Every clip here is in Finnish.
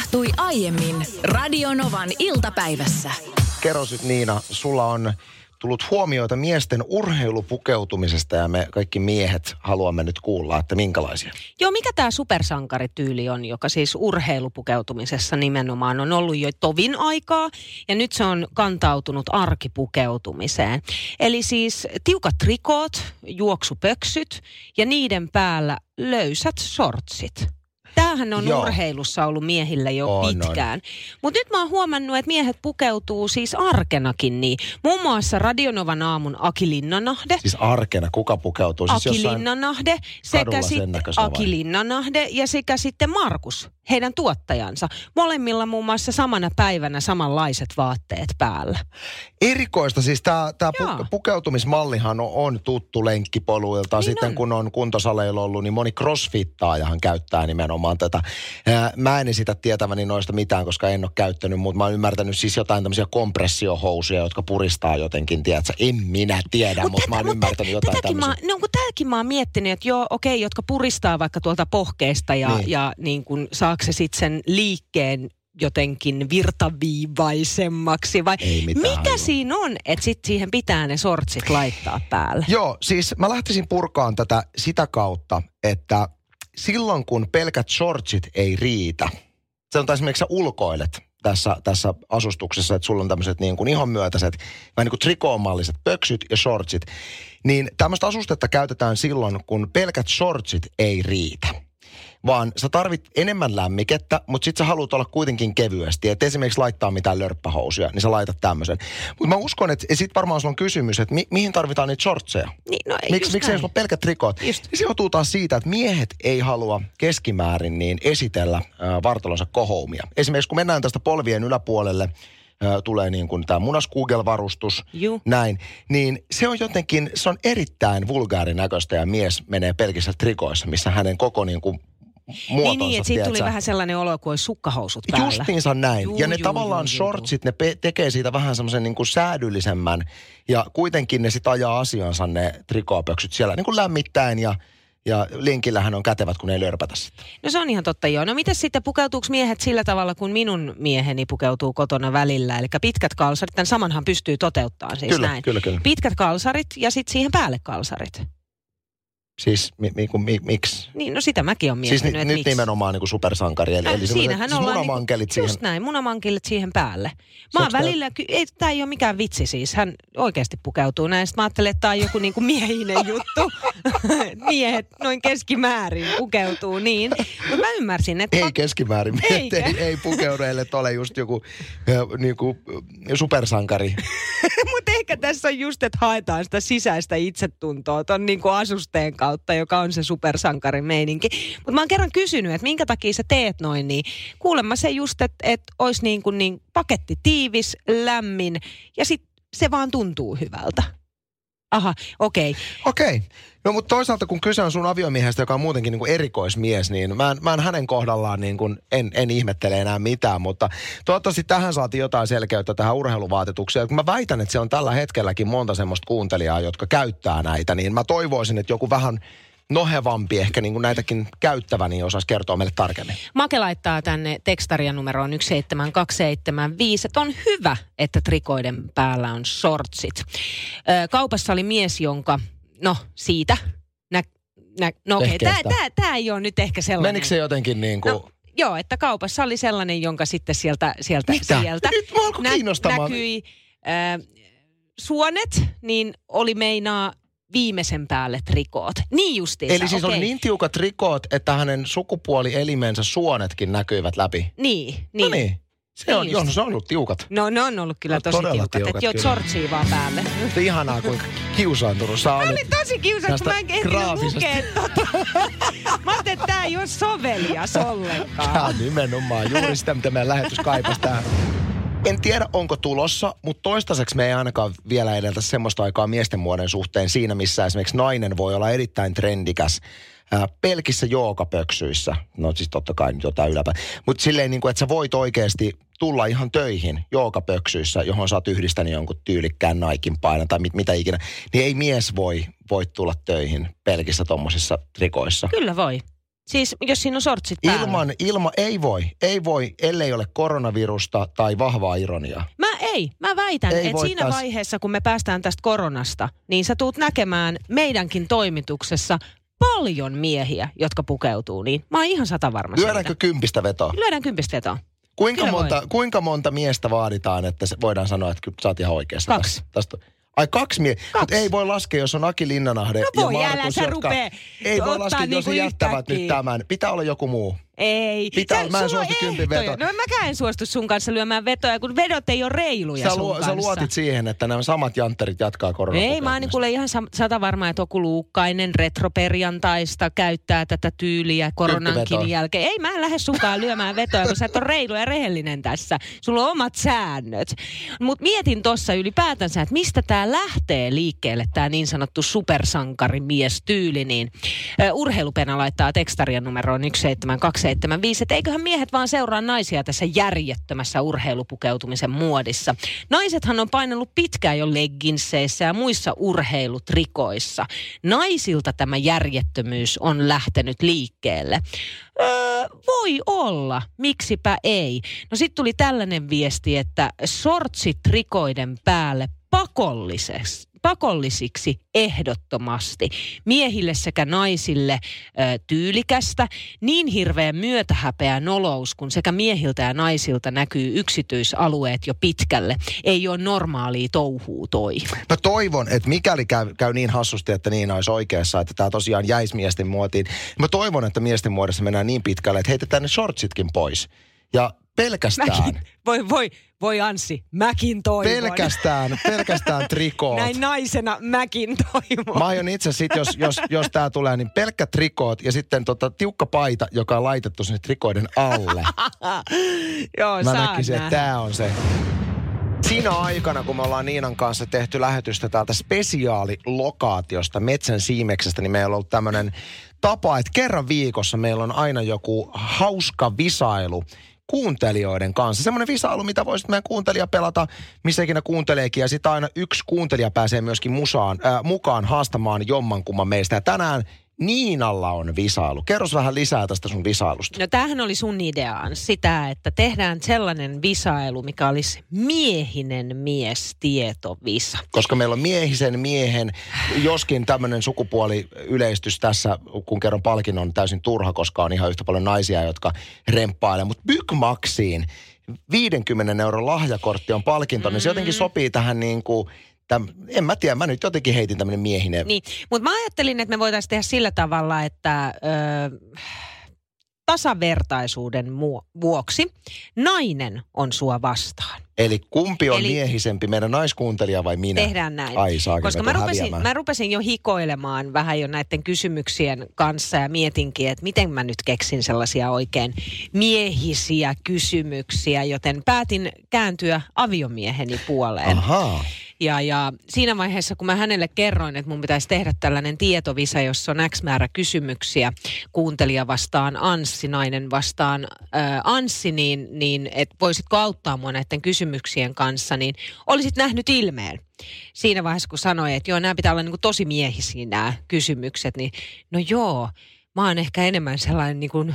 tapahtui aiemmin Radionovan iltapäivässä. Kerro nyt Niina, sulla on tullut huomioita miesten urheilupukeutumisesta ja me kaikki miehet haluamme nyt kuulla, että minkälaisia. Joo, mikä tämä supersankarityyli on, joka siis urheilupukeutumisessa nimenomaan on ollut jo tovin aikaa ja nyt se on kantautunut arkipukeutumiseen. Eli siis tiukat trikoot, juoksupöksyt ja niiden päällä löysät sortsit. Tämähän on Joo. urheilussa ollut miehillä jo On, pitkään. Mutta nyt mä oon huomannut, että miehet pukeutuu siis arkenakin niin. Muun muassa Radionovan aamun Aki Linnanahde. Siis arkena, kuka pukeutuu? Siis Aki Linnanahde sekä sitten? Aki Linnanahde ja sekä sitten Markus, heidän tuottajansa. Molemmilla muun muassa samana päivänä samanlaiset vaatteet päällä. Erikoista, siis tämä pu- pukeutumismallihan on, on tuttu lenkkipoluilta. Niin Sitten on. kun on kuntosaleilla ollut, niin moni crossfittaajahan käyttää nimenomaan tätä. Ää, Mä en esitä tietäväni noista mitään, koska en ole käyttänyt, mutta mä oon ymmärtänyt siis jotain tämmöisiä kompressiohousuja, jotka puristaa jotenkin, tiedätkö? En minä tiedä, mutta mä oon mut ymmärtänyt jotain tätäkin mä, tämmöisiä. no kun tämäkin mä oon miettinyt, että joo, okei, jotka puristaa vaikka tuolta pohkeesta ja, Niin. ja niin kun saako se sitten sen liikkeen jotenkin virtaviivaisemmaksi vai mikä hajua. siinä on, että sitten siihen pitää ne sortsit laittaa päälle? Joo, siis mä lähtisin purkaan tätä sitä kautta, että silloin kun pelkät shortsit ei riitä, sanotaan esimerkiksi sä ulkoilet tässä, tässä asustuksessa, että sulla on tämmöiset niin kuin ihonmyötäiset, vähän niin kuin trikoomalliset pöksyt ja shortsit, niin tämmöistä asustetta käytetään silloin, kun pelkät shortsit ei riitä vaan sä tarvit enemmän lämmikettä, mutta sit sä haluat olla kuitenkin kevyesti. Et esimerkiksi laittaa mitään lörppähousuja, niin sä laitat tämmöisen. Mutta mä uskon, että sit varmaan sulla on kysymys, että mi- mihin tarvitaan niitä shortseja? Niin, no ei Miksi, just miksi ei sulla ole pelkät trikot? Just. Se johtuu taas siitä, että miehet ei halua keskimäärin niin esitellä äh, vartalonsa kohoumia. Esimerkiksi kun mennään tästä polvien yläpuolelle, tulee niin kuin tämä munaskuugelvarustus, näin, niin se on jotenkin, se on erittäin vulgaarin näköistä ja mies menee pelkissä trikoissa, missä hänen koko niin kuin muotonsa, Niin, niin että siitä tuli vähän sellainen olo, kuin olisi sukkahousut päällä. Justiinsa näin. Juu, ja ne juu, tavallaan juu, juu, shortsit, ne pe- tekee siitä vähän semmoisen niin kuin säädyllisemmän. Ja kuitenkin ne sitten ajaa asiansa ne trikoopöksyt siellä niin kuin lämmittäen ja, ja linkillähän on kätevät, kun ne ei lörpätä sitä. No se on ihan totta joo. No miten sitten pukeutuuko miehet sillä tavalla, kun minun mieheni pukeutuu kotona välillä? Eli pitkät kalsarit, tämän samanhan pystyy toteuttamaan siis Kyllä, näin. kyllä, kyllä. Pitkät kalsarit ja sitten siihen päälle kalsarit. Siis mi, mi, mi, miksi? Niin, no sitä mäkin olen Siis miettinyt, ni, että nyt miksi. nimenomaan niin kuin supersankari. Eli, Äh, eli siinähän siis ollaan munamankelit niinku, siihen. Just näin, munamankelit siihen päälle. Mä oon välillä, ky- ei, tää ei ole mikään vitsi siis, hän oikeasti pukeutuu näin. Sitten mä ajattelin, että tää on joku niinku miehinen juttu. Miehet noin keskimäärin pukeutuu niin. Mutta mä ymmärsin, että... Ei keskimäärin. Eikä. ei, ei pukeudu, että ole just joku niin kuin, supersankari. Mutta ehkä tässä on just, että haetaan sitä sisäistä itsetuntoa ton niinku asusteen kautta, joka on se supersankarin meininki. Mutta mä oon kerran kysynyt, että minkä takia sä teet noin, niin kuulemma se just, että et olisi niin kuin niin paketti tiivis, lämmin ja sit se vaan tuntuu hyvältä. Aha, okei. Okay. Okei. No mutta toisaalta kun kyse on sun aviomiehestä, joka on muutenkin niin kuin erikoismies, niin mä en, mä en hänen kohdallaan niin kuin, en, en ihmettele enää mitään, mutta toivottavasti tähän saatiin jotain selkeyttä tähän urheiluvaatetukseen. Kun mä väitän, että se on tällä hetkelläkin monta semmoista kuuntelijaa, jotka käyttää näitä, niin mä toivoisin, että joku vähän nohevampi ehkä niin kuin näitäkin käyttävä, niin osaisi kertoa meille tarkemmin. Make laittaa tänne tekstarian numeroon 17275, että on hyvä, että trikoiden päällä on shortsit. Ö, kaupassa oli mies, jonka, no siitä, nä, nä, no okei, okay, Vehkeestä. tämä tää ei ole nyt ehkä sellainen. Menikö se jotenkin niin kuin... No, joo, että kaupassa oli sellainen, jonka sitten sieltä, sieltä, Mitä? sieltä Nyt kiinnostamaan. näkyi äh, suonet, niin oli meinaa viimeisen päälle trikoot. Niin justiinsa, Eli siis okei. oli niin tiukat rikot, että hänen sukupuolielimensä suonetkin näkyivät läpi. Niin, No niin. niin. Se on, Niin joo, just. no se on ollut tiukat. No ne on ollut kyllä No, tosi todella tiukat. tiukat, Että joo, kyllä. shortsia vaan päälle. Mutta ihanaa, kuinka kiusaantunut sä Mä olit. olin tosi kiusattu, kun mä en Tästä ehtinyt graafisesta. lukea tota. Mä ajattelin, että tää ei ole sovelias ollenkaan. on nimenomaan juuri sitä, mitä meidän lähetys kaipasi tähän. En tiedä, onko tulossa, mutta toistaiseksi me ei ainakaan vielä edeltä semmoista aikaa miesten muodon suhteen siinä, missä esimerkiksi nainen voi olla erittäin trendikäs pelkissä jookapöksyissä. No siis totta kai nyt jotain yläpä. Mutta silleen, niin kuin, että sä voit oikeasti tulla ihan töihin jookapöksyissä, johon sä oot yhdistänyt jonkun tyylikkään naikin painan tai mit, mitä ikinä. Niin ei mies voi, voi tulla töihin pelkissä tommosissa trikoissa. Kyllä voi. Siis jos siinä on sortsit päällä. Ilman, ilma, ei voi, ei voi, ellei ole koronavirusta tai vahvaa ironiaa. Mä ei, mä väitän, Ei että siinä taas- vaiheessa, kun me päästään tästä koronasta, niin sä tuut näkemään meidänkin toimituksessa paljon miehiä, jotka pukeutuu niin. Mä oon ihan sata varma Lyödäänkö siitä. kympistä vetoa? Lyödään kympistä vetoa. Kuinka Kyllä voi. monta, kuinka monta miestä vaaditaan, että voidaan sanoa, että sä oot ihan oikeassa Kaksi. tästä? tästä. Ai kaksi mutta Kaksi. ei voi laskea, jos on Aki Linnanahde No ja älä Markus, jotka... rupee Ei voi laskea, jos niinku jättävät yhtäkkiä. nyt tämän. Pitää olla joku muu. Ei. Pitää- Sä- mä en suostu kympin vetoon. No mäkään en suostu sun kanssa lyömään vetoja, kun vedot ei ole reiluja Sä, sun kanssa. sä luotit siihen, että nämä samat jantterit jatkaa korona. Ei, mä oon niin kuule ihan sata varma, että Oku Luukkainen retroperjantaista käyttää tätä tyyliä koronankin jälkeen. Ei, mä en lähde sunkaan lyömään vetoja, kun sä et ole reilu ja rehellinen tässä. Sulla on omat säännöt. Mutta mietin tuossa ylipäätänsä, että mistä tämä lähtee liikkeelle, tämä niin sanottu supersankarimies tyyli. Niin, urheilupena laittaa tekstarian numeroon 17275, että eiköhän miehet vaan seuraa naisia tässä järjettömässä urheilupukeutumisen muodissa. Naisethan on painellut pitkään jo legginseissä ja muissa urheilutrikoissa. Naisilta tämä järjettömyys on lähtenyt liikkeelle. Öö, voi olla, miksipä ei. No sitten tuli tällainen viesti, että sortsit trikoiden päälle pakolliseksi pakollisiksi ehdottomasti. Miehille sekä naisille ö, tyylikästä. Niin hirveä myötähäpeä nolous, kun sekä miehiltä ja naisilta näkyy yksityisalueet jo pitkälle. Ei ole normaalia touhuu toi. Mä toivon, että mikäli käy, käy niin hassusti, että niin olisi oikeassa, että tämä tosiaan jäisi miesten muotiin. Mä toivon, että miesten muodossa mennään niin pitkälle, että heitetään ne shortsitkin pois. Ja pelkästään, Mäkin, voi, voi, voi Anssi, mäkin toivon. pelkästään, pelkästään trikoot. Näin naisena mäkin toivon. Mä aion itse sit, jos, jos, jos tää tulee, niin pelkkä trikoot ja sitten tota, tiukka paita, joka on laitettu sinne trikoiden alle. Joo, Mä näkisin, että tää on se. Siinä aikana, kun me ollaan Niinan kanssa tehty lähetystä täältä spesiaalilokaatiosta Metsän Siimeksestä, niin meillä on ollut tämmöinen tapa, että kerran viikossa meillä on aina joku hauska visailu kuuntelijoiden kanssa. Semmoinen visailu, mitä voisi meidän kuuntelija pelata, missä ikinä kuunteleekin. Ja sitten aina yksi kuuntelija pääsee myöskin musaan, äh, mukaan haastamaan jommankumman meistä. Ja tänään Niinalla on visailu. Kerros vähän lisää tästä sun visailusta. No tämähän oli sun ideaan sitä, että tehdään sellainen visailu, mikä olisi miehinen mies tietovisa. koska meillä on miehisen miehen, joskin tämmöinen sukupuoliyleistys tässä, kun kerron palkinnon, on täysin turha, koska on ihan yhtä paljon naisia, jotka remppailee. Mutta Bygmaxiin 50 euron lahjakortti on palkinto, niin se jotenkin sopii tähän niin kuin, täm, en mä tiedä, mä nyt jotenkin heitin tämmöinen miehinen. Niin, mutta mä ajattelin, että me voitaisiin tehdä sillä tavalla, että ö, tasavertaisuuden vuoksi nainen on sua vastaan. Eli kumpi on Eli- miehisempi, meidän naiskuuntelija vai minä? Tehdään näin. Ai Koska mä rupesin, häviämään. mä rupesin jo hikoilemaan vähän jo näiden kysymyksien kanssa ja mietinkin, että miten mä nyt keksin sellaisia oikein miehisiä kysymyksiä, joten päätin kääntyä aviomieheni puoleen. Ahaa. Ja, ja siinä vaiheessa, kun mä hänelle kerroin, että mun pitäisi tehdä tällainen tietovisa, jossa on X määrä kysymyksiä, kuuntelija vastaan Anssi, nainen vastaan ää, Anssi, niin, niin että voisitko auttaa mua näiden kysymyksien kanssa, niin olisit nähnyt ilmeen. Siinä vaiheessa, kun sanoi, että joo, nämä pitää olla niin kuin tosi miehisiä nämä kysymykset, niin no joo, mä oon ehkä enemmän sellainen niin kuin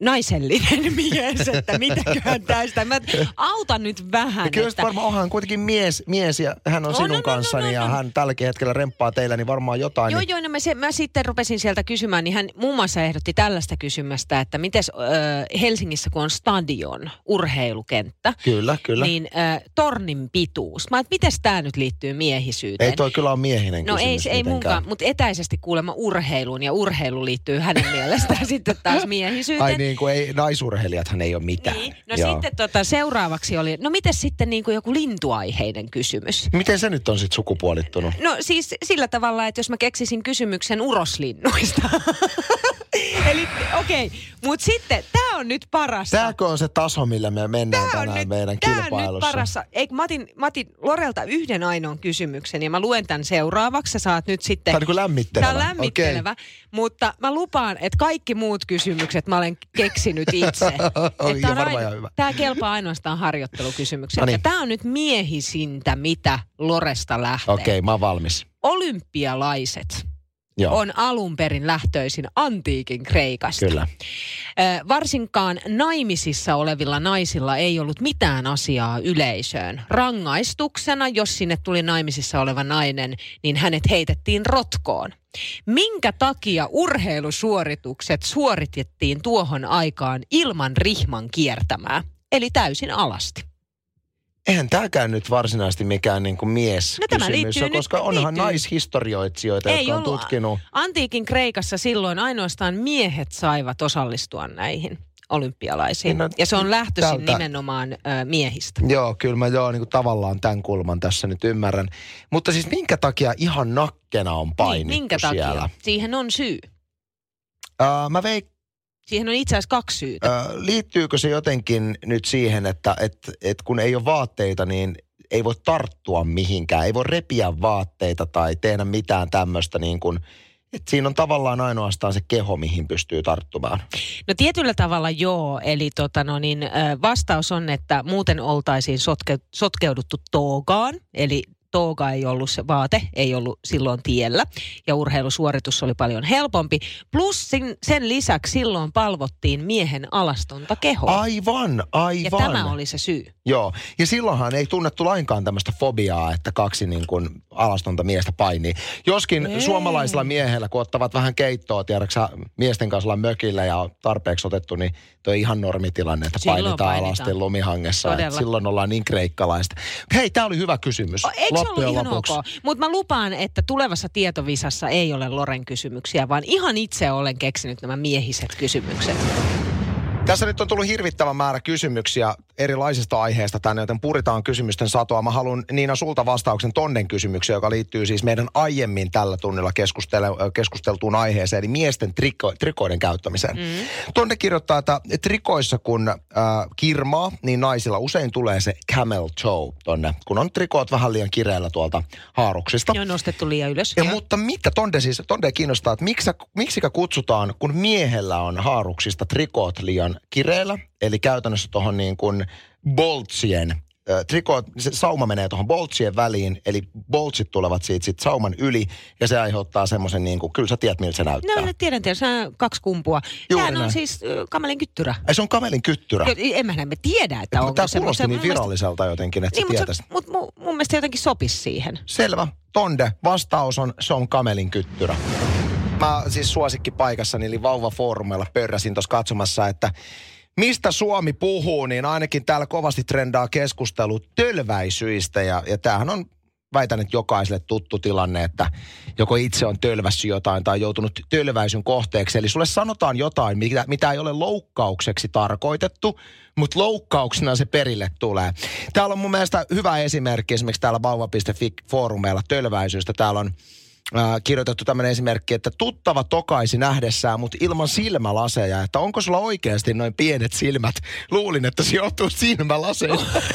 naisellinen mies, että mitäköhän tästä. Mä autan nyt vähän. Ja kyllä että... varmaan onhan kuitenkin mies, mies ja hän on sinun no, no, kanssani no, no, ja no. hän tälläkin hetkellä remppaa teillä, niin varmaan jotain. Joo, niin... joo, no mä, se, mä sitten rupesin sieltä kysymään, niin hän muun muassa ehdotti tällaista kysymästä, että miten Helsingissä kun on stadion, urheilukenttä, Kyllä, kyllä. niin ö, tornin pituus. Mä miten tämä nyt liittyy miehisyyteen? Ei toi kyllä ole miehinen No ei, se- ei munkaan, mutta etäisesti kuulemma urheiluun ja urheilu liittyy hänen mielestään sitten taas miehisyyteen. Ai niin kuin ei, naisurheilijathan ei ole mitään. Niin. No Joo. sitten tota, seuraavaksi oli, no miten sitten niin kuin joku lintuaiheinen kysymys? Miten se nyt on sitten sukupuolittunut? No siis sillä tavalla, että jos mä keksisin kysymyksen uroslinnuista. Eli okei, okay. mutta sitten tämä on nyt parasta. Tääkö on se taso, millä me mennään Tää on tänään nyt, meidän tää on nyt kilpailussa? parassa. Eikö mä otin, mä otin Lorelta yhden ainoan kysymyksen ja mä luen tämän seuraavaksi. Sä saat nyt sitten... Tämä on niin lämmittelevä. Tämä on lämmittelevä, okay. mutta mä lupaan, että kaikki muut kysymykset mä olen keksinyt itse. Tää ja varmaan ihan hyvä. Tämä kelpaa ainoastaan harjoittelukysymykset. No niin. Ja tämä on nyt miehisintä, mitä Loresta lähtee. Okei, okay, mä oon valmis. Olympialaiset Joo. on alun perin lähtöisin antiikin Kreikasta. Kyllä. Ö, varsinkaan naimisissa olevilla naisilla ei ollut mitään asiaa yleisöön. Rangaistuksena, jos sinne tuli naimisissa oleva nainen, niin hänet heitettiin rotkoon. Minkä takia urheilusuoritukset suoritettiin tuohon aikaan ilman rihman kiertämää? Eli täysin alasti. Eihän tämäkään nyt varsinaisesti mikään niin kuin mies No tämä kysymys on, nyt- koska onhan liittyy. naishistorioitsijoita, Ei jotka on ollut. tutkinut. Antiikin Kreikassa silloin ainoastaan miehet saivat osallistua näihin olympialaisiin. No, ja se on lähtöisin tältä- nimenomaan ö, miehistä. Joo, kyllä mä joo, niin kuin tavallaan tämän kulman tässä nyt ymmärrän. Mutta siis minkä takia ihan nakkena on painittu Niin, minkä takia? siellä? Siihen on syy. Uh, mä veik, Siihen on itse asiassa kaksi syytä. uh, liittyykö se jotenkin nyt siihen, että et, et kun ei ole vaatteita, niin ei voi tarttua mihinkään. Ei voi repiä vaatteita tai tehdä mitään tämmöistä niin kuin, että siinä on tavallaan ainoastaan se keho, mihin pystyy tarttumaan. No tietyllä tavalla joo, eli tota no niin, ö, vastaus on, että muuten oltaisiin sotke, sotkeuduttu toogaan, eli tooga ei ollut se vaate, ei ollut silloin tiellä ja urheilusuoritus oli paljon helpompi. Plus sen, sen lisäksi silloin palvottiin miehen alastonta kehoa. Aivan, ja aivan. tämä oli se syy. Joo, ja silloinhan ei tunnettu lainkaan tämmöistä fobiaa, että kaksi niin kuin alastonta miestä painii. Joskin Ei. suomalaisilla miehillä, kun ottavat vähän keittoa, tiedäksä, miesten kanssa olla mökillä ja on tarpeeksi otettu, niin tuo ihan normitilanne, että Silloin painetaan, painitaan. alasti lumihangessa. Silloin ollaan niin kreikkalaista. Hei, tämä oli hyvä kysymys. O, Eikö Loppujen ihan lopuksi. ok? Mutta mä lupaan, että tulevassa tietovisassa ei ole Loren kysymyksiä, vaan ihan itse olen keksinyt nämä miehiset kysymykset. Tässä nyt on tullut hirvittävä määrä kysymyksiä erilaisista aiheista tänne, joten puritaan kysymysten satoa. Mä haluan Niina sulta vastauksen tonnen kysymykseen, joka liittyy siis meidän aiemmin tällä tunnilla keskustele- keskusteltuun aiheeseen, eli miesten triko- trikoiden käyttämiseen. Mm. Tonne kirjoittaa, että trikoissa kun äh, kirmaa, niin naisilla usein tulee se camel toe tonne, kun on trikoot vähän liian kireellä tuolta haaruksista. Ne on nostettu liian ylös. Ja mutta mitä Tonde siis, Tonde kiinnostaa, että miksi, miksikä kutsutaan, kun miehellä on haaruksista trikoot liian kireellä, eli käytännössä tuohon niin kuin boltsien, trikoot, se sauma menee tuohon boltsien väliin, eli boltsit tulevat siitä sit sauman yli, ja se aiheuttaa semmoisen niin kuin, kyllä sä tiedät miltä se näyttää. No, no tiedän, tiedän, se on kaksi kumpua. Juuri Sehän on siis kamelin kyttyrä. Ai se on kamelin kyttyrä. Jo, en mä me tiedä, että onko Tämä se. kuulosti se- niin mun mielestä- viralliselta jotenkin, että Niin, sä mutta tietäisit. se, mut, mun, mun mielestä jotenkin sopisi siihen. Selvä. Tonde, vastaus on, se on kamelin kyttyrä. Mä siis suosikkipaikassani, eli Vauva-foorumeilla pörräsin tuossa katsomassa, että mistä Suomi puhuu, niin ainakin täällä kovasti trendaa keskustelu tölväisyistä. Ja, ja tämähän on, väitän, että jokaiselle tuttu tilanne, että joko itse on tölvässy jotain tai joutunut tölväisyn kohteeksi. Eli sulle sanotaan jotain, mitä, mitä ei ole loukkaukseksi tarkoitettu, mutta loukkauksena se perille tulee. Täällä on mun mielestä hyvä esimerkki esimerkiksi täällä vauva.fi-foorumeilla tölväisyystä. Täällä on äh, kirjoitettu tämmöinen esimerkki, että tuttava tokaisi nähdessään, mutta ilman silmälaseja. Että onko sulla oikeasti noin pienet silmät? Luulin, että se johtuu silmälaseista.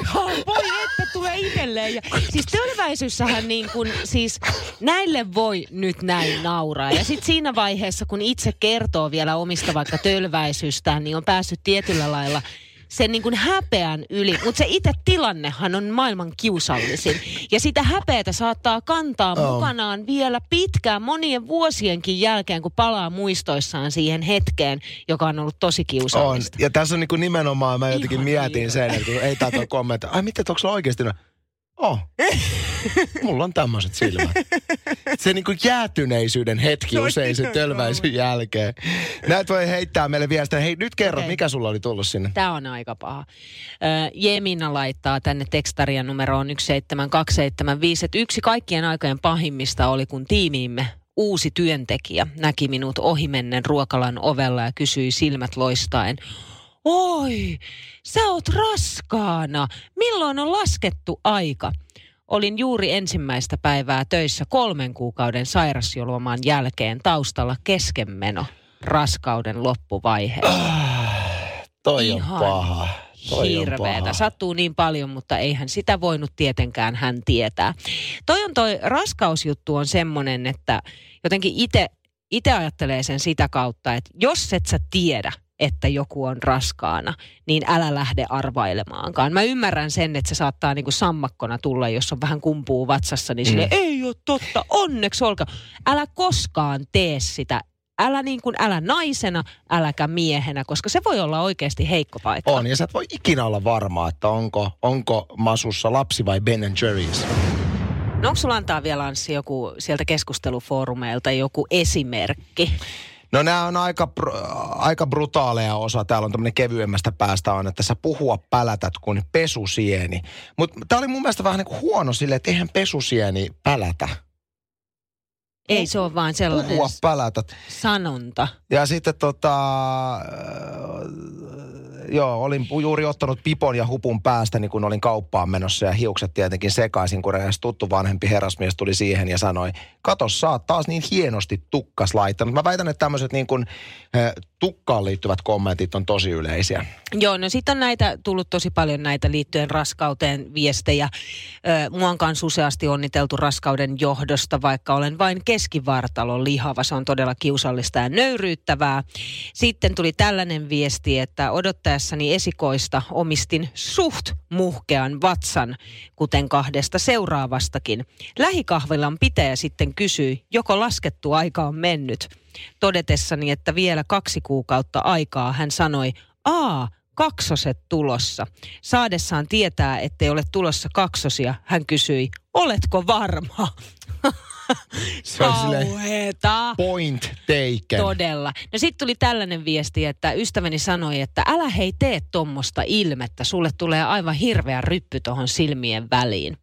Ihan voi, että tulee itselleen. Ja, siis tölväisyssähän niin kuin, siis näille voi nyt näin nauraa. Ja sitten siinä vaiheessa, kun itse kertoo vielä omista vaikka tölväisystään, niin on päässyt tietyllä lailla sen niin kuin häpeän yli. Mutta se itse tilannehan on maailman kiusallisin. Ja sitä häpeätä saattaa kantaa Oo. mukanaan vielä pitkään monien vuosienkin jälkeen, kun palaa muistoissaan siihen hetkeen, joka on ollut tosi On. kiusallista. Ja tässä on niin kuin nimenomaan, mä jotenkin Ihan mietin hirveä. sen, että kun ei täältä kommentoida. Ai miten, onko sulla oikeasti no? Oh. Mulla on tämmöiset silmät. Se niin kuin jäätyneisyyden hetki on usein se ihan tölväisyn jälkeen. Näet voi heittää meille viestiä. Hei nyt kerro, Okei. mikä sulla oli tullut sinne? Tämä on aika paha. Ö, Jemina laittaa tänne tekstarian numeroon 17275, että yksi kaikkien aikojen pahimmista oli, kun tiimiimme uusi työntekijä näki minut ohimennen ruokalan ovella ja kysyi silmät loistaen. Oi, sä oot raskaana. Milloin on laskettu aika? Olin juuri ensimmäistä päivää töissä kolmen kuukauden sairasjoloman jälkeen taustalla keskenmeno raskauden loppuvaiheessa. Toi on Ihan paha. Toi on Hirveetä. paha. Sattuu niin paljon, mutta eihän sitä voinut tietenkään hän tietää. Toi on toi raskausjuttu on semmonen, että jotenkin itse itse ajattelee sen sitä kautta, että jos et sä tiedä, että joku on raskaana, niin älä lähde arvailemaankaan. Mä ymmärrän sen, että se saattaa niinku sammakkona tulla, jos on vähän kumpuu vatsassa, niin sille Mm. ei ole totta, onneksi olkaa. Älä koskaan tee sitä. Älä niin kuin, älä naisena, äläkä miehenä, koska se voi olla oikeasti heikko paikka. On, ja sä et voi ikinä olla varma, että onko, onko masussa lapsi vai Ben Jerry's. No onko sulla antaa vielä Anssi joku sieltä keskustelufoorumeilta joku esimerkki? No nämä on aika, aika brutaaleja osa. Täällä on tämmöinen kevyemmästä päästä on, että sä puhua pälätät kuin pesusieni. Mutta tämä oli mun mielestä vähän niin kuin huono silleen, että eihän pesusieni pälätä. Ei se ole vaan sellainen Puhua pälätät. sanonta. Ja sitten tota, joo, olin juuri ottanut pipon ja hupun päästä, niin kun olin kauppaan menossa ja hiukset tietenkin sekaisin, kun eräs tuttu vanhempi herrasmies tuli siihen ja sanoi, kato sä oot taas niin hienosti tukkas laittanut. Mä väitän, että tämmöiset niin kuin, äh, tukkaan liittyvät kommentit on tosi yleisiä. Joo, no sitten on näitä, tullut tosi paljon näitä liittyen raskauteen viestejä. Mua on kanssa useasti onniteltu raskauden johdosta, vaikka olen vain keskivartalon lihava. Se on todella kiusallista ja nöyryyttävää. Sitten tuli tällainen viesti, että odottaessani esikoista omistin suht muhkean vatsan, kuten kahdesta seuraavastakin. Lähikahvilan pitäjä sitten kysyi, joko laskettu aika on mennyt. Todetessani, että vielä kaksi kuukautta aikaa, hän sanoi, aa, kaksoset tulossa. Saadessaan tietää, ettei ole tulossa kaksosia, hän kysyi, oletko varma? Se Kauheeta. point taken. Todella. No sitten tuli tällainen viesti, että ystäväni sanoi, että älä hei tee tuommoista ilmettä. Sulle tulee aivan hirveä ryppy tuohon silmien väliin.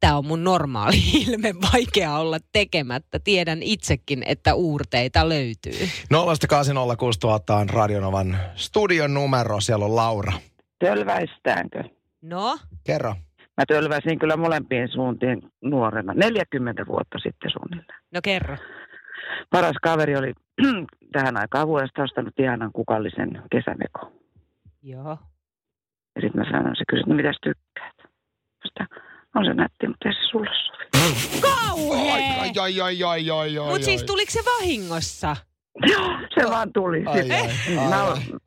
Tämä on mun normaali ilme, vaikea olla tekemättä. Tiedän itsekin, että uurteita löytyy. 0806000 on Radionovan studion numero, siellä on Laura. Tölväistäänkö? No, Kerro. Mä tölväsin kyllä molempien suuntiin nuorena, 40 vuotta sitten suunnilleen. no kerro. Paras kaveri oli tähän aikaan vuodesta ostanut ihanan kukallisen kesämekon. Joo. Ja sitten mä sanoin, se kysyi, että no mitäs tykkäät? Sitä, on se nätti, mutta ei se sulle sovi. Kauhea! Ai, ai, ai, ai, ai, ai, Mutta siis tuliko se vahingossa? Joo, se vaan tuli. Ai, ai, ai, ai.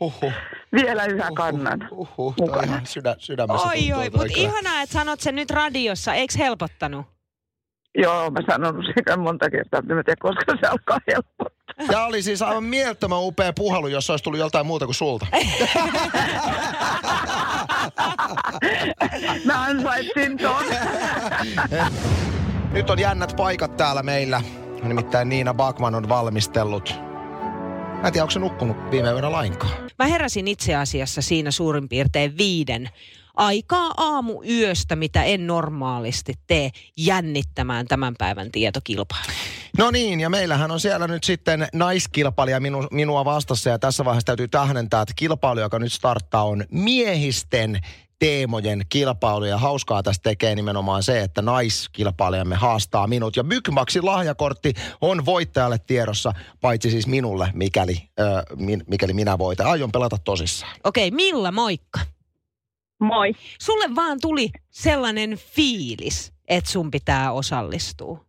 Huhhuh. vielä yhä kannan. Uhuh, mukana. toi ihan sydä, sydämessä Oi, oi, mutta ihanaa, että sanot sen nyt radiossa. Eikö helpottanut? Joo, mä sanonut sitä monta kertaa, että mä tiedän, koska se alkaa helpottaa. Tämä oli siis aivan mielettömän upea puhelu, jos olisi tullut joltain muuta kuin sulta. Mä ansaitsin ton. Nyt on jännät paikat täällä meillä. Nimittäin Niina Bakman on valmistellut. Mä en tiedä, onko se nukkunut viime yönä lainkaan. Mä heräsin itse asiassa siinä suurin piirtein viiden aikaa aamu yöstä, mitä en normaalisti tee, jännittämään tämän päivän tietokilpailu. No niin, ja meillähän on siellä nyt sitten naiskilpailija minu, minua vastassa. Ja tässä vaiheessa täytyy tähdentää, että kilpailu, joka nyt starttaa, on miehisten teemojen kilpailu. Ja hauskaa tästä tekee nimenomaan se, että naiskilpailijamme haastaa minut. Ja Bygmaxin lahjakortti on voittajalle tiedossa, paitsi siis minulle, mikäli, ö, min, mikäli minä voitan. Aion pelata tosissaan. Okei, Milla, moikka. Moi. Sulle vaan tuli sellainen fiilis, että sun pitää osallistua.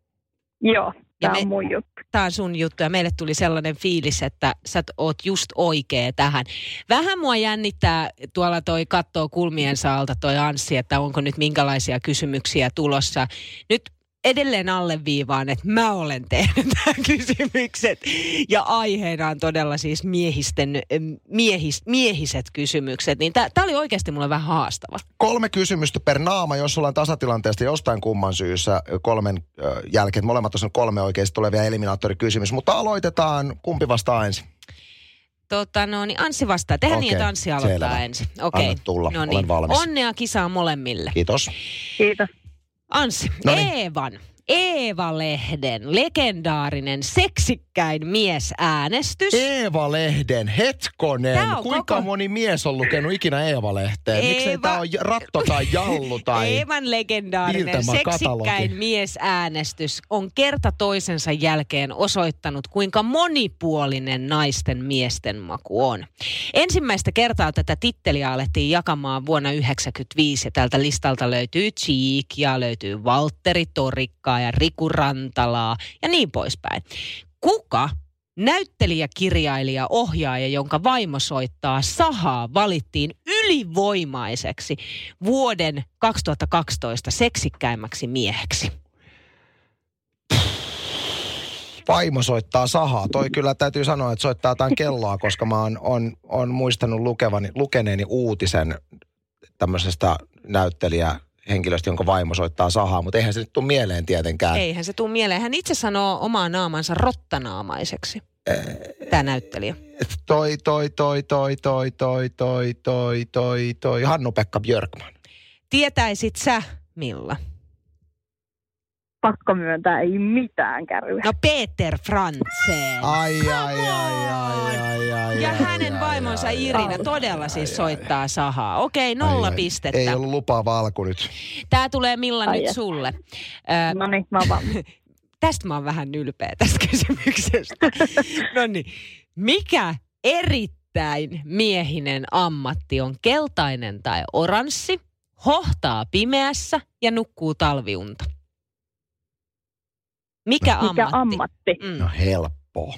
Joo, tämä on mun juttu. Tämä on sun juttu ja meille tuli sellainen fiilis, että sä oot just oikea tähän. Vähän mua jännittää tuolla toi kattoo kulmien saalta toi Anssi, että onko nyt minkälaisia kysymyksiä tulossa. Nyt edelleen alleviivaan, että mä olen tehnyt nämä kysymykset. Ja aiheena on todella siis miehisten, miehis, miehiset kysymykset. Niin tämä oli oikeasti mulle vähän haastava. Kolme kysymystä per naama, jos ollaan tasatilanteesta jostain kumman syyssä kolmen ö, jälkeen. Molemmat on kolme oikeasti tulevia eliminaattorikysymys, mutta aloitetaan. Kumpi vastaa ensin? Tota, no niin, Anssi vastaa. Tehdään niin, että Anssi aloittaa selvä. ensin. Okei. Anna tulla, no olen niin. valmis. Onnea kisaan molemmille. Kiitos. Kiitos. Anssi, Noniin. Eevan, Eeva-lehden legendaarinen seksikkäin miesäänestys. Eeva-lehden, hetkonen. Tää on Kuinka koko- moni mies on lukenut ikinä Eeva-lehteen? Miksei Eeva- tämä ole Ratto tai Jallu tai... Eevan legendaarinen seksikkäin miesäänestys on kerta toisensa jälkeen osoittanut, kuinka monipuolinen naisten miesten maku on. Ensimmäistä kertaa tätä titteliä alettiin jakamaan vuonna 1995 ja tältä listalta löytyy Cheek ja löytyy Valtteri Torikkaa ja Riku Rantalaa ja niin poispäin. Kuka näyttelijä, kirjailija, ohjaaja, jonka vaimo soittaa sahaa, valittiin ylivoimaiseksi vuoden 2012 seksikkäimmäksi mieheksi? Vaimo soittaa sahaa. Toi kyllä täytyy sanoa, että soittaa jotain kelloa, koska mä oon, on, on muistanut lukevani, lukeneeni uutisen tämmöisestä näyttelijä henkilöstä, jonka vaimo soittaa sahaa, mutta eihän se nyt tule mieleen tietenkään. Eihän se tule mieleen. Hän itse sanoo omaa naamansa rottanaamaiseksi. Tämä näyttelijä. Toi, toi, toi, toi, toi, toi, toi, toi, toi, toi, Hannu-Pekka Björkman. Tietäisit sä, Milla? Pakko myöntää, ei mitään kärryä. No Peter Frantzen. Ai, ai, ai, ai, ai, ai. Ja ai, hänen ai, vaimonsa ai, Irina ai, todella siis soittaa sahaa. Okei, nolla ai, ai. pistettä. Ei ollut lupaava alku nyt. Tämä tulee Milla Ai nyt et. sulle. Ö, No niin, mä oon valmis. tästä mä oon vähän ylpeä tästä kysymyksestä. no niin. Mikä erittäin miehinen ammatti on keltainen tai oranssi, hohtaa pimeässä ja nukkuu talviunta? Mikä ammatti? Mikä ammatti? Mm. No helppo.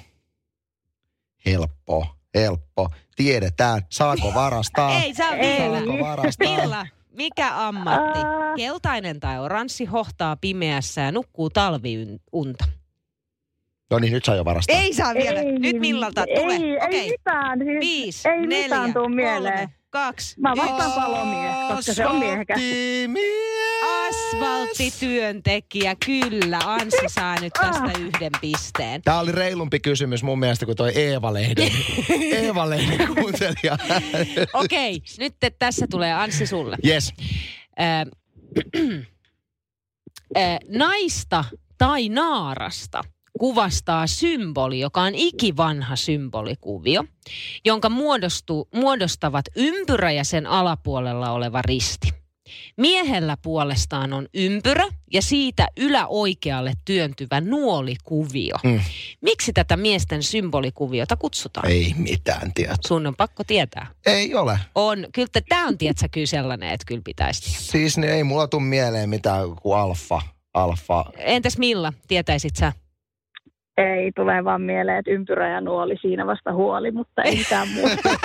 Helppo, helppo. Tiedetään, saako varastaa. Ei saa Ei. vielä. Saako varastaa? Milla, mikä ammatti? Ää. Keltainen tai oranssi hohtaa pimeässä ja nukkuu talviunta. No niin, nyt saa jo varastaa. Ei saa vielä. Ei, Nyt Millalta ei, tule. Ei, Okei. mitään. Siis Viisi, ei neljä, mitään tuu mieleen. kolme, kaksi, Mä vastaan palomies, koska se on miehekäs. Asfalttityöntekijä, kyllä. Anssi saa nyt tästä Ah. yhden pisteen. Tämä oli reilumpi kysymys mun mielestä kuin toi Eeva-lehden, Eeva-lehden kuuntelija. Okei, nyt te- tässä tulee Anssi sulle. Yes. Naista tai naarasta kuvastaa symboli, joka on ikivanha symbolikuvio, jonka muodostuu, muodostavat ympyrä ja sen alapuolella oleva risti. Miehellä puolestaan on ympyrä ja siitä yläoikealle työntyvä nuolikuvio. Mm. Miksi tätä miesten symbolikuviota kutsutaan? Ei mitään tietoa. Sun on pakko tietää. Ei ole. On. Kyllä tämä on tietsä kyllä sellainen, että kyllä pitäisi tietää. Siis niin ei mulla tule mieleen mitään kuin alfa. Alfa. Entäs Milla, tietäisit sä? Ei, tulee vaan mieleen, että ympyrä ja nuoli siinä vasta huoli, mutta ei mitään muuta.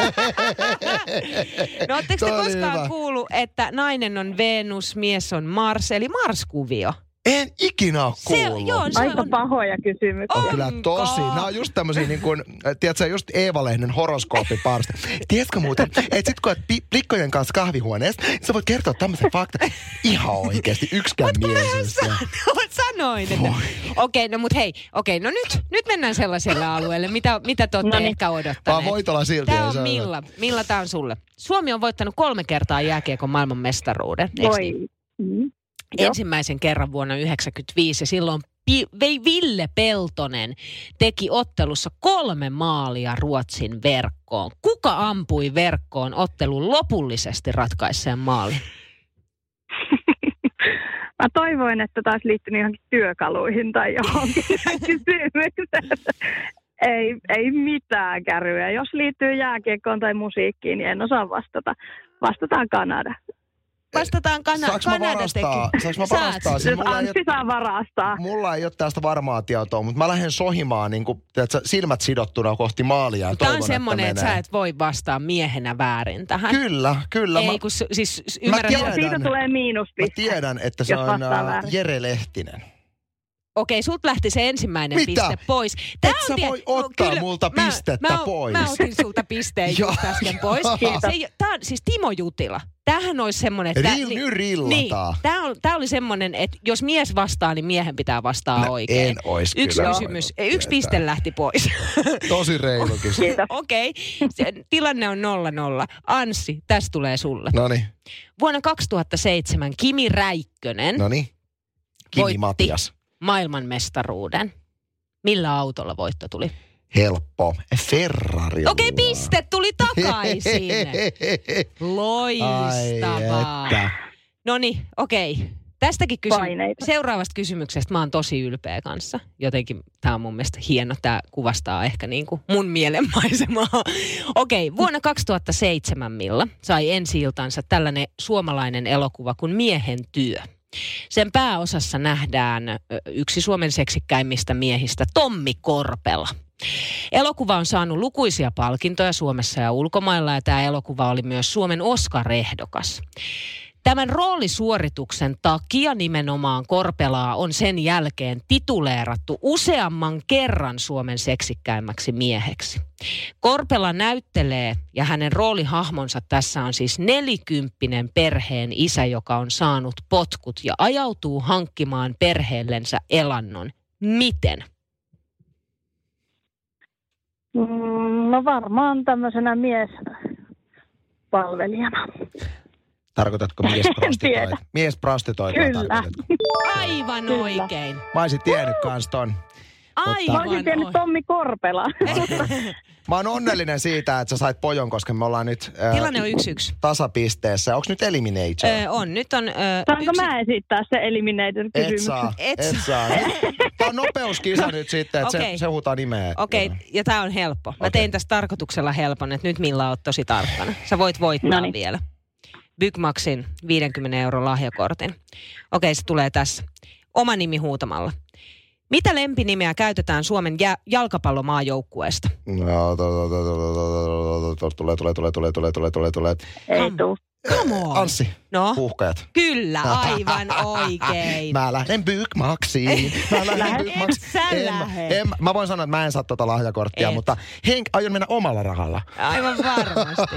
No ootteko te koskaan hyvä. kuullut, että nainen on Venus, mies on Mars, eli Mars-kuvio? En ikinä ole Se- kuullut. joo, se- Aika on- pahoja kysymyksiä. on kyllä tosi. Nämä on just tämmöisiä niin kuin, tiedätkö, just Eeva-lehden horoskooppiparsta. Tiedätkö muuten, että sit kun olet plikkojen kanssa kahvihuoneessa, niin sä voit kertoa tämmöisen fakta. Ihan oikeasti, yksikään mies. Sanoin, että... Okei, no mut hei, okei, no nyt, nyt mennään sellaiselle alueelle, mitä, mitä te olette Noniin. ehkä Vaan odottaneet. voitolla silti. Tämä on se ole. Milla. Milla, tämä on sulle. Suomi on voittanut kolme kertaa jääkiekon maailman mestaruuden. eiks niin? Voi. Mm. Joo. ensimmäisen kerran vuonna 1995 ja silloin Pi- vei Ville Peltonen teki ottelussa kolme maalia Ruotsin verkkoon. Kuka ampui verkkoon ottelun lopullisesti ratkaisseen maalin? Mä toivoin, että taas liittynyt johonkin työkaluihin tai johonkin kysymykseen. Ei, ei mitään kärryä. Jos liittyy jääkiekkoon tai musiikkiin, niin en osaa vastata. Vastataan Kanada. Vastataan Kana- Saanko mä Kanada varastaa? teki. Saanko mä Saat. varastaa? Siis mulla, ei, saa varastaa. mulla ei ole tästä varmaa tietoa, mutta mä lähden sohimaan niin kuin, tiedätkö, silmät sidottuna kohti maalia. Tämä on semmoinen, että, menee. sä et voi vastaa miehenä väärin tähän. Kyllä, kyllä. Ei, mä, kun siis ymmärrän, tiedän. että- Siitä tulee mä miinuspiste. tiedän, että se on väärin. Jere Lehtinen. Okei, sult lähti se ensimmäinen Mitä? piste pois. Et sä voi ottaa multa pistettä mä, pois. Mä otin sulta pisteen just äsken pois. Se, ei- tää on siis Timo Jutila. Tämähän olisi semmoinen, että... Ril, nyt rillataan. Niin, tämä, on, tämä oli semmoinen, että jos mies vastaa, niin miehen pitää vastaa No, oikein. en ois Yksi kyllä kysymys, voinut yksi tietää. piste lähti pois. Tosi reilu kysymys. Okei, se, tilanne on 0-0. Anssi, tästä tulee sulle. No niin, Vuonna 2007 Kimi Räikkönen no niin. Kimi Voitti. Matias. Maailmanmestaruuden. Millä autolla voitto tuli? Helppo. Ferrari. Okei, piste tuli takaisin. Loistavaa. No niin, okei. Tästäkin kysy- seuraavasta kysymyksestä mä oon tosi ylpeä kanssa. Jotenkin tämä on mun mielestä hieno. Tämä kuvastaa ehkä niin kuin mun mielenmaisemaa. Okei, vuonna 2007 Milla sai ensi iltansa tällainen suomalainen elokuva kuin Miehen työ. Sen pääosassa nähdään yksi Suomen seksikkäimmistä miehistä, Tommi Korpela. Elokuva on saanut lukuisia palkintoja Suomessa ja ulkomailla ja tämä elokuva oli myös Suomen Oscar-ehdokas. Tämän roolisuorituksen takia nimenomaan Korpelaa on sen jälkeen tituleerattu useamman kerran Suomen seksikkäimmäksi mieheksi. Korpela näyttelee ja hänen roolihahmonsa tässä on siis nelikymppinen perheen isä, joka on saanut potkut ja ajautuu hankkimaan perheellensä elannon. Miten? Mm, No varmaan tämmöisenä miespalvelijana. Tarkoitatko miesprostituoita? tiedä. Miesprostituoita Kyllä. tarkoitatko? Aivan Kyllä. oikein. Mä olisin tiennyt kans ton. Aivan Mä olisin tiennyt oikein. Tommi Korpela. Mä oon onnellinen siitä, että sä sait pojon, koska me ollaan nyt ää, Tilanne on yksi yksi. tasapisteessä. Onko nyt Eliminator? Ö, on. Nyt on... Ö, Saanko yksi... mä esittää se Et Eliminator-kysymyksen? saa, Et et, saa. Tämä on nopeuskisa nyt sitten, että Okei. se, se huutaa nimeä. Okei, okay, ja tämä on helppo. Mä Okei. tein tästä tarkoituksella helpon, että nyt Milla oot tosi tarkkana. Sä voit voittaa Noniin. vielä. Bygmaxin 50 euron lahjakortin. Okei, se tulee tässä. Oma nimi huutamalla. Mitä lempinimeä käytetään Suomen jä- jalkapallomaajoukkueesta? No, to- to- to- to- to- to- to- tulee, tulee, tulee, tulee, tulee, tulee, tulee, tulee. Ei tuu. Come on. Anssi, No, puhkajat. kyllä, aivan oikein. Mä lähden Bygmaxiin. Mä lähden Lähde. Bygmaxiin. En, en, mä voin sanoa, että mä en saa tota lahjakorttia, Et. mutta henk, aion mennä omalla rahalla. Aivan varmasti.